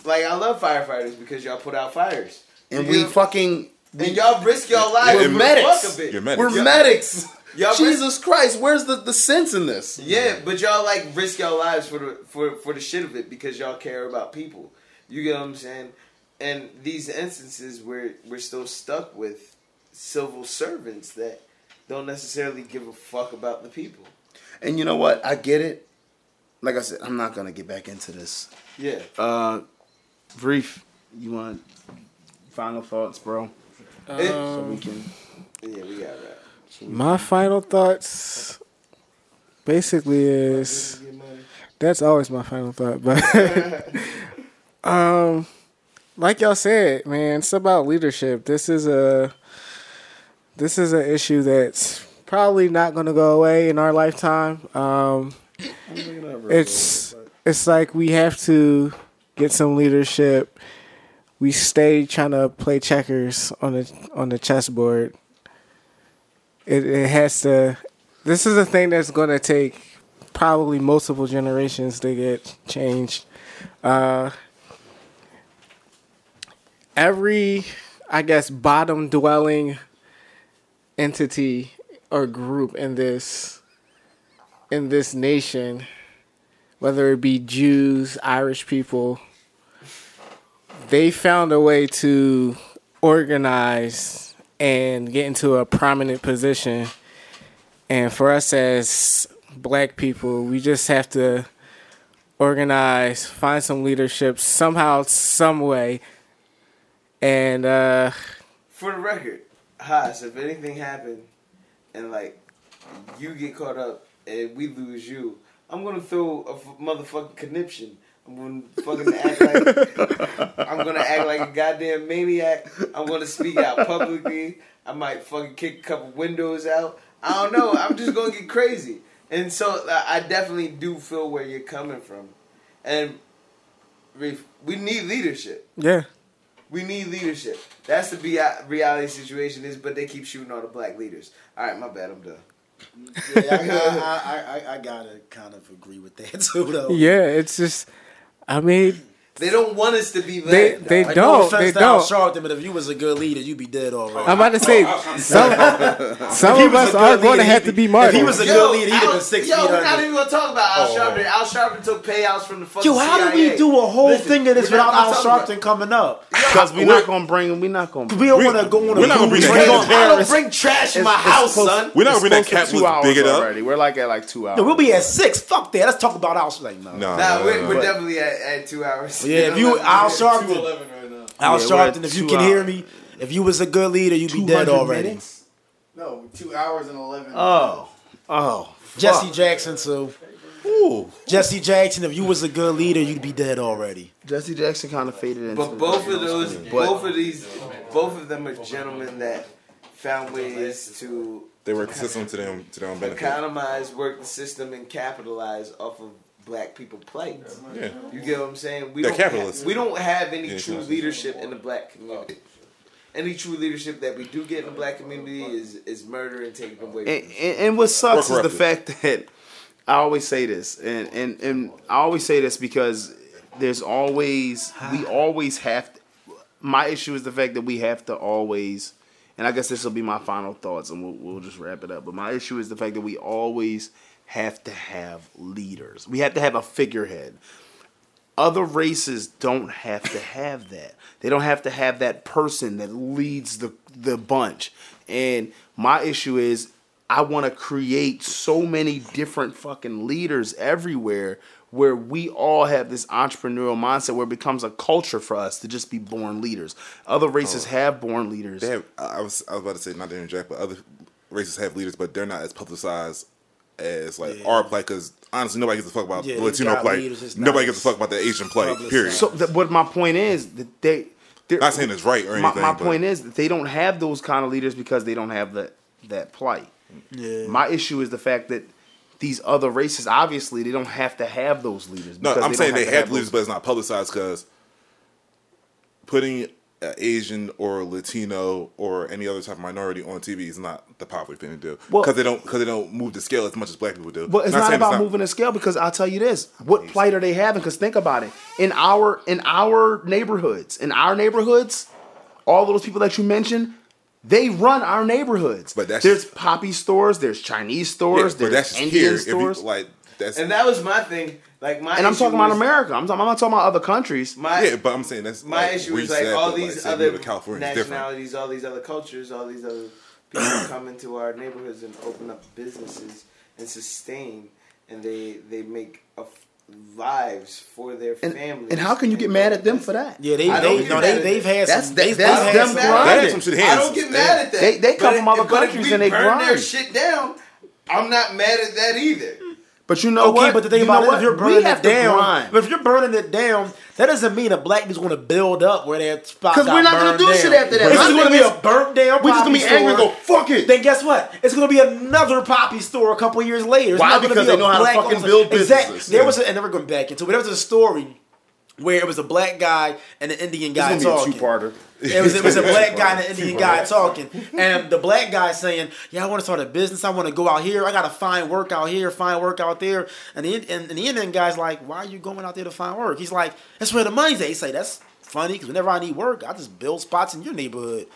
like I love firefighters because y'all put out fires, and You we know? fucking and y'all risk your lives We're medics. fuck of it. You're medics. we're medics. Y'all risk- Jesus Christ, where's the, the sense in this? Yeah, but y'all like risk your lives for the for for the shit of it because y'all care about people. You get what I'm saying? And these instances where we're still stuck with civil servants that don't necessarily give a fuck about the people. And you know what? I get it. Like I said, I'm not gonna get back into this. Yeah. Uh, brief. You want final thoughts, bro? It- So we can. yeah, we got that. My final thoughts basically is that's always my final thought, but *laughs* um like y'all said, man, it's about leadership. This is a this is an issue that's probably not going to go away in our lifetime. Um it's it's like we have to get some leadership. We stay trying to play checkers on the on the chessboard. It it has to. This is a thing that's going to take probably multiple generations to get changed. Uh, every, I guess, bottom dwelling entity or group in this in this nation, whether it be Jews, Irish people, they found a way to organize and get into a prominent position. And for us as black people, we just have to organize, find some leadership somehow, some way. And uh, For the record, Haas, if anything happened and like you get caught up and we lose you, I'm gonna throw a f- motherfucking conniption. I'm gonna fucking act like I'm gonna act like a goddamn maniac. I'm gonna speak out publicly. I might fucking kick a couple windows out. I don't know. I'm just gonna get crazy. And so I definitely do feel where you're coming from. And Reef, we need leadership. yeah, We need leadership. That's the be- reality situation is, but they keep shooting all the black leaders. All right, my bad. I'm done. Yeah, I, I, I, I gotta kind of agree with that *laughs* too, though. yeah, it's just, I mean, They don't want us to be led. They- they Like, don't, No they don't. Sharpton, but if you was a good leader, you'd be dead already. I'm about to say some, *laughs* some of was us a good are going to leader, have he'd to be If he was a good leader, he'd have been six yo, feet we're not even gonna talk about Al Oh. Sharpton. Al Sharpton took payouts from the fucking Yo, how CIA. did we do a whole Listen, thing of this without Al gonna about- Sharpton coming up? Because we're not gonna bring. Him. We're not gonna. We don't want to go on a we're not gonna bring We're cat- gonna- I don't bring trash in my house, son. We're not it's bring that close to cap two big it up. already. We're like at like two hours. No, we'll be at six. Fuck that. Let's talk about Al. Like no. No, we're, no, we're no. definitely at, at two hours. Yeah, if you Al Sharpton, right now. Al Yeah, we're at Sharpton, if you two can hear me, if you was a good leader, you'd be dead already. minutes? No, two hours and eleven. Oh, oh. Jesse Jackson too. Ooh. Jesse Jackson, if you was a good leader, you'd be dead already. Jesse Jackson kind of faded into. But both of those, But- both of these, both of them are gentlemen that found ways to They work the system to them to their own benefit. economize, work the system, and capitalize off of black people plight. Yeah. You get what I'm saying? We They're don't capitalists. Have, we don't have any Yeah, true leadership in the black community. Any true leadership that we do get in the black community is is murder and taken away. And, and, and what sucks is the fact *laughs* that I always say this, and, and, and I always say this because there's always we always have. To, my issue is the fact that we have to always, and I guess this will be my final thoughts, and we'll, we'll just wrap it up. But my issue is the fact that we always have to have leaders. We have to have a figurehead. Other races don't have to have that. They don't have to have that person that leads the the bunch. And my issue is I want to create so many different fucking leaders everywhere where we all have this entrepreneurial mindset where it becomes a culture for us to just be born leaders. Other races oh. have born leaders. They have. I was. I was about to say not to interject, but other races have leaders, but they're not as publicized as like our plight. Because honestly, nobody gives a fuck about Yeah, the Latino plight. leaders, Nobody gives a fuck about the Asian plight. Period. So that, what my point is that they they're- Not saying it's right or my, anything, my but- point is that they don't have those kind of leaders because they don't have that that plight. Yeah. My issue is the fact that these other races obviously they don't have to have those leaders. No, I'm don't saying they to have those- leaders, but it's not publicized because putting uh, Asian or Latino or any other type of minority on TV is not the popular thing to do Well- because they don't because they don't move the scale as much as black people do. But it's not, saying about moving the scale because I'll tell you this: what plight are they having? Because think about it. In our in our neighborhoods, in our neighborhoods, all those people that you mentioned, they run our neighborhoods. But that's there's just- poppy stores, there's Chinese Yeah, stores, but there's that's Indian here. Stores, you, like that's And that was my thing. Like my and I'm issue talking about was- America. I'm, talking, I'm not talking about other countries. My yeah, but I'm saying that's my like, issue is like all these say, other move California different. nationalities, all these other cultures, all these other people *clears throat* come into our neighborhoods and open up businesses and sustain, and they they make a f- lives for their And, families. and how can you get mad at them for that? Yeah, they, they no, they, they've had That's- some. that- they've that's had them some- grinding. Some shit I don't get mad at that. They- they come But from if- other but countries and they burn their shit down. I'm not mad at that either. But you know Okay, what? but the thing You about know it, if you're burning it down, grind. but if you're burning it down, that doesn't mean a black dude's going to build up where that spot. 'Cause Because we're not gonna do down. shit after that. It's just going to be a burnt down. We're just gonna be angry and go, fuck it. Then guess what? It's going to be another poppy store a couple years later. It's Why? not Because be they know how to fucking build Exactly. businesses. There was, a, and never going back into, but there was a story where it was a black guy and an Indian guy It's gonna talking. be a two-parter. It was it was a *laughs* black guy and an. Indian guy talking, and the black guy saying, "Yeah, I want to start a business. I want to go out here. I got to find work out here, find work out there." And the and, and the Indian guy's like, "Why are you going out there to find work?" He's like, "That's where the money's at." He say, "That's funny because whenever I need work, I just build spots in your neighborhood."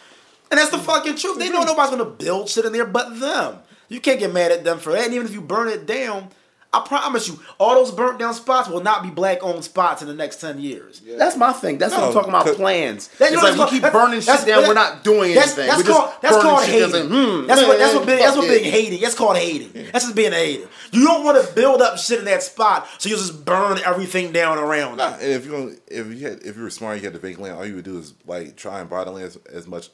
And that's the mm. fucking truth. They know nobody's gonna build shit in there but them. You can't get mad at them for that. And even if you burn it down, I promise you, all those burnt down spots will not be black owned spots in the next ten years. That's my thing. That's what I'm talking about. Plans. That- it's like what's we keep that's- burning shit down. that- We're not doing That's, anything. that's We're just called that's called hating. down saying, hmm, that's what that's what being, that's what it. being hating. That's called hating. That's just being a hater. You don't want to build up shit in that spot, so you just burn everything down around. Nah, it. and if you gonna, if you had if you were smart, you had the vacant land. All you would do is like try and buy the land as, as much,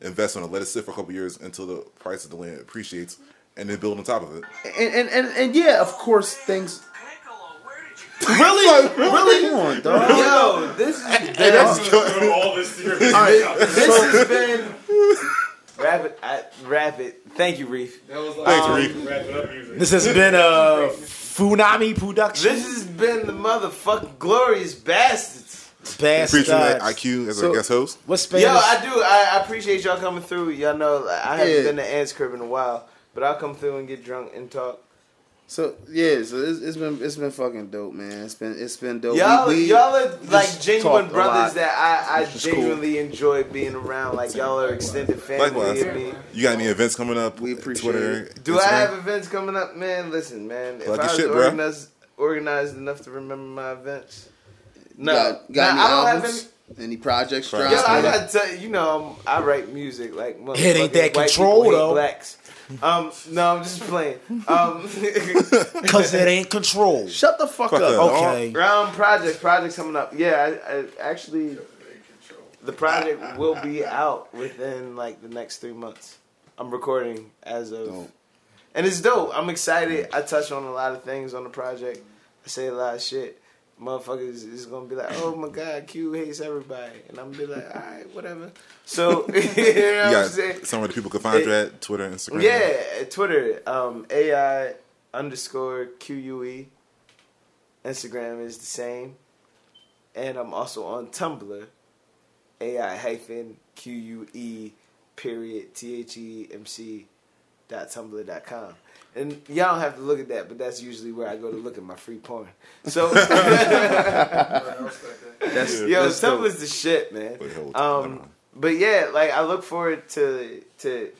invest on it, let it sit for a couple years until the price of the land appreciates, and then build on top of it. And, and and and yeah, of course things. Really, *laughs* Really? Come on, dog. Yo, this has been, all this to your this has been rapid. I, rapid. Thank you, Reef. Thanks, Reef. Wrap it up music. this has been a Funami production. This has been the motherfucking glorious bastards. Bastards. Appreciate that IQ as So- our guest host. What's Spanish? Yo, I do. I, I appreciate y'all coming through. Y'all know I haven't Yeah. been to Ants Crib in a while, but I'll come through and get drunk and talk. So yeah, so it's, it's been it's been fucking dope, man. It's been it's been dope. Y'all, We- we y'all are like just genuine brothers that I, I Which is cool. genuinely enjoy being around. Like y'all are extended family Likewise. of me. You got any events coming up? We appreciate Twitter, it. Do Instagram? I have events coming up, man? Listen, man. Plug if I was shit, organized, organized enough to remember my events, no, got, got Nah, any I don't have albums? Any projects Projects. Yo. I gotta tell you, you know, I'm, I write music like It ain't that motherfucking control, people hate though. Blacks. Um, no, I'm just playing. Um, *laughs* Because it ain't control. Shut the fuck, Fuck up. up. dog. Okay. round project, projects coming up. Yeah, I, I actually, the project will be out within like the next three months. I'm recording as of, Dope. and it's dope. I'm excited. I touch on a lot of things on the project. I say a lot of shit. Motherfuckers is gonna be like, "Oh my god, Q hates everybody," and I'm gonna be like, "All right, whatever." So *laughs* you know what I'm saying? somewhere that people can find you at Twitter, Instagram. Yeah, Twitter, um, AI underscore QUE. Instagram is the same. And I'm also on Tumblr, AI hyphen QUE period T H E M C dot tumblr dot com. And y'all don't have to look at that, but that's usually where I go to look at my free porn. So, *laughs* That's, yo, that's dope. Tumblr's the shit, man. Um, but yeah, like I look forward to to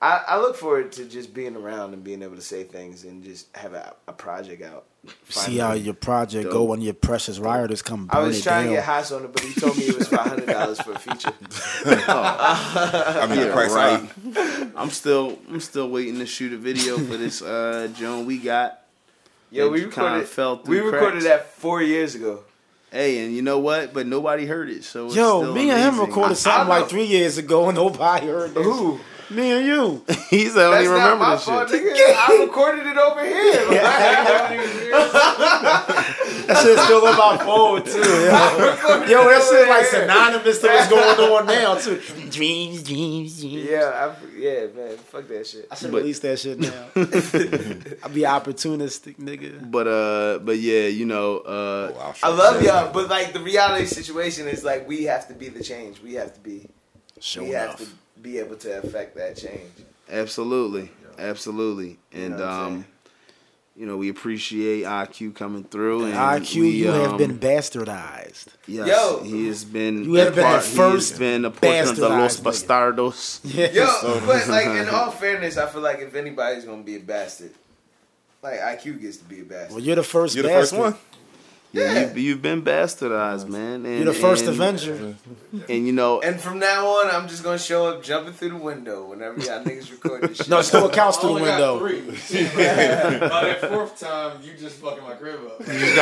I, I look forward to just being around and being able to say things and just have a, a project out. See how your project go when your precious rioters come I was trying down. to get Haas on it, but he told me it was five hundred dollars for a feature. *laughs* I mean, the Yeah, price right. right. *laughs* I'm still I'm still waiting to shoot a video for this uh Joan we got. Yeah, we It kinda recorded. fell we through recorded cracks. that four years ago. Hey, and you know what? But nobody heard it, so it's Yo, still me and him recorded I- I something like three years ago, and nobody heard this. Who? Me and you. *laughs* He said, I don't That's even remember this fault, shit. nigga. I recorded it over here. *laughs* *laughs* That shit's still on my phone too. Yo, yo that shit like synonymous to what's going on now too. Dreams, dreams, dreams. yeah, I, yeah, man. Fuck that shit. I should release that shit now. I be opportunistic, nigga. But uh, but yeah, you know, uh, Wow, I love y'all, but like the reality situation is like we have to be the change. We have to be. Show we have to be able to affect that change. absolutely, absolutely, and know um, you know, we appreciate IQ coming through. And IQ, we, you have um, been bastardized. Yes, Yo. he has been. You have been part- the he first has been a portion of the Los. Bastardos. Yeah. *laughs* Yo, but like in *laughs* all fairness, I feel like if anybody's gonna be a bastard, like IQ gets to be a bastard. Well, you're the first You're the first one. Yeah, Yeah. You've, you've been bastardized, man. And, You're the first and, Avenger. *laughs* And you know, And from now on, I'm just gonna show up jumping through the window whenever y'all niggas *laughs* record this shit. No, it's still a couch through the Only got window. three. *laughs* By that fourth time, you just fucking my crib up. Nigga,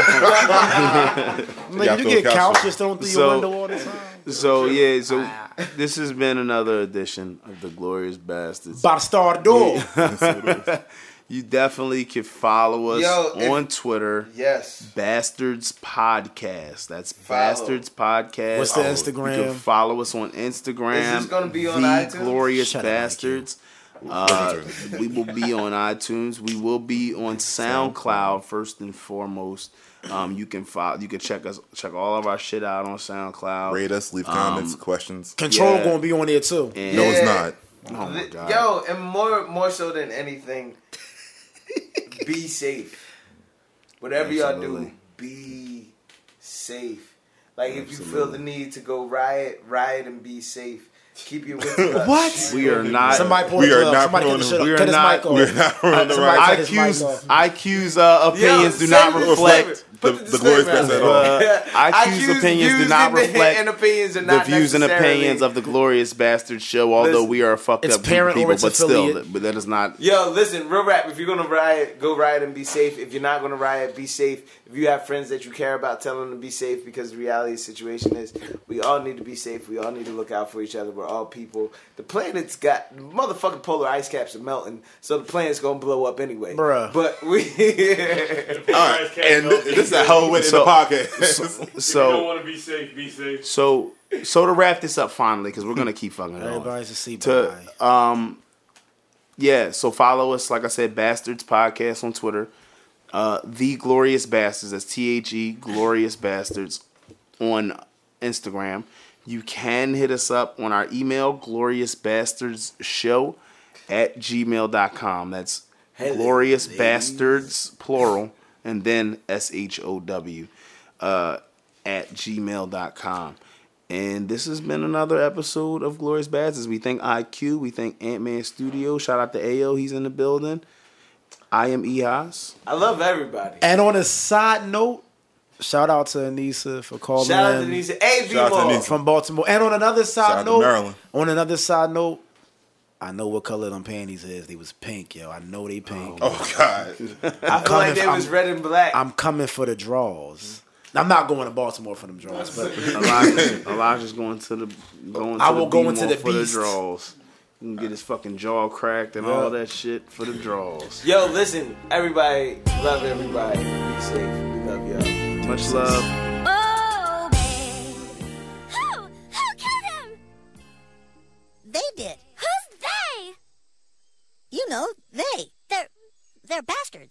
got you get couches. couch just thrown through So- your window all the time. so yeah, so ah. this has been another edition of the Glorious Bastards. Bastardo. You definitely can follow us Yo, if- on Twitter. Yes. Bastards Podcast. That's Follow. Bastards Podcast. What's the Instagram? You can follow us on Instagram. Is this gonna be on the iTunes? Glorious Shut Bastards. Uh, we will be on iTunes. We will be on SoundCloud first and foremost. Um, you can follow. You can check us. Check all of our shit out on SoundCloud. Rate us, leave comments, questions. Control Yeah. gonna be on there too. And, No, it's not. Oh my god. Yo, and more more so than anything, be safe. Whatever y'all do, be safe. Like if you feel the need to go riot, riot and be safe. Keep your wits *laughs* about What? we are not. Somebody pull We the are plug. not Somebody cut the shit we off. are Cut his not- mic off. We're not on the Somebody right. cut his mic IQ's. IQ's uh, opinions do not say- reflect The, Put the glorious disclaimer best at all. IQ's opinions do not reflect and opinions are the views and opinions of the Glorious Bastard Show. Although Listen, we are a fucked up group parent people, it's but still, but that is not. Yo, listen, real rap. If you're gonna riot, go riot and be safe. If you're not gonna riot, be safe. If you have friends that you care about, tell them to be safe because the reality of the situation is we all need to be safe. We all need to look out for each other. We're all people. The planet's got motherfucking polar ice caps are melting, so the planet's gonna blow up anyway. Bruh. But we. *laughs* All right, and th- this is a whole way in So- the podcast. *laughs* so, *laughs* you don't want to be safe, be safe. so, so to wrap this up finally, because we're gonna keep fucking it on. Everybody's a see to um yeah so follow us like i said bastards podcast on twitter uh the glorious bastards that's t-h-e glorious bastards on instagram you can hit us up on our email glorious bastards show at gmail.com that's glorious bastards plural and then s-h-o-w uh at gmail.com and this has been another episode of Glorious Bastards. We thank IQ. We thank Ant Man Studio. Shout out to AO. He's in the building. I am Eos. I love everybody. And on a side note, shout out to Anissa for calling Shout out to in these. Hey, to B-Mo. From Baltimore. And on another side Shout note, Maryland. on another side note, I know what color them panties is. They was pink, yo. I know they pink. oh, oh God, *laughs* I feel like coming they from- was red and black. I'm coming for the draws. I'm not going to Baltimore for them draws, but *laughs* Elijah's, *laughs* Elijah's going to the going to I will the go B into more the for beast. the draws. You can get his fucking jaw cracked and all that shit for the draws. Yo, listen, everybody, love everybody. Be safe. We love y'all. Much love. Oh. Who? Who killed him? They did. Who's they? You know, they. They're, they're bastards.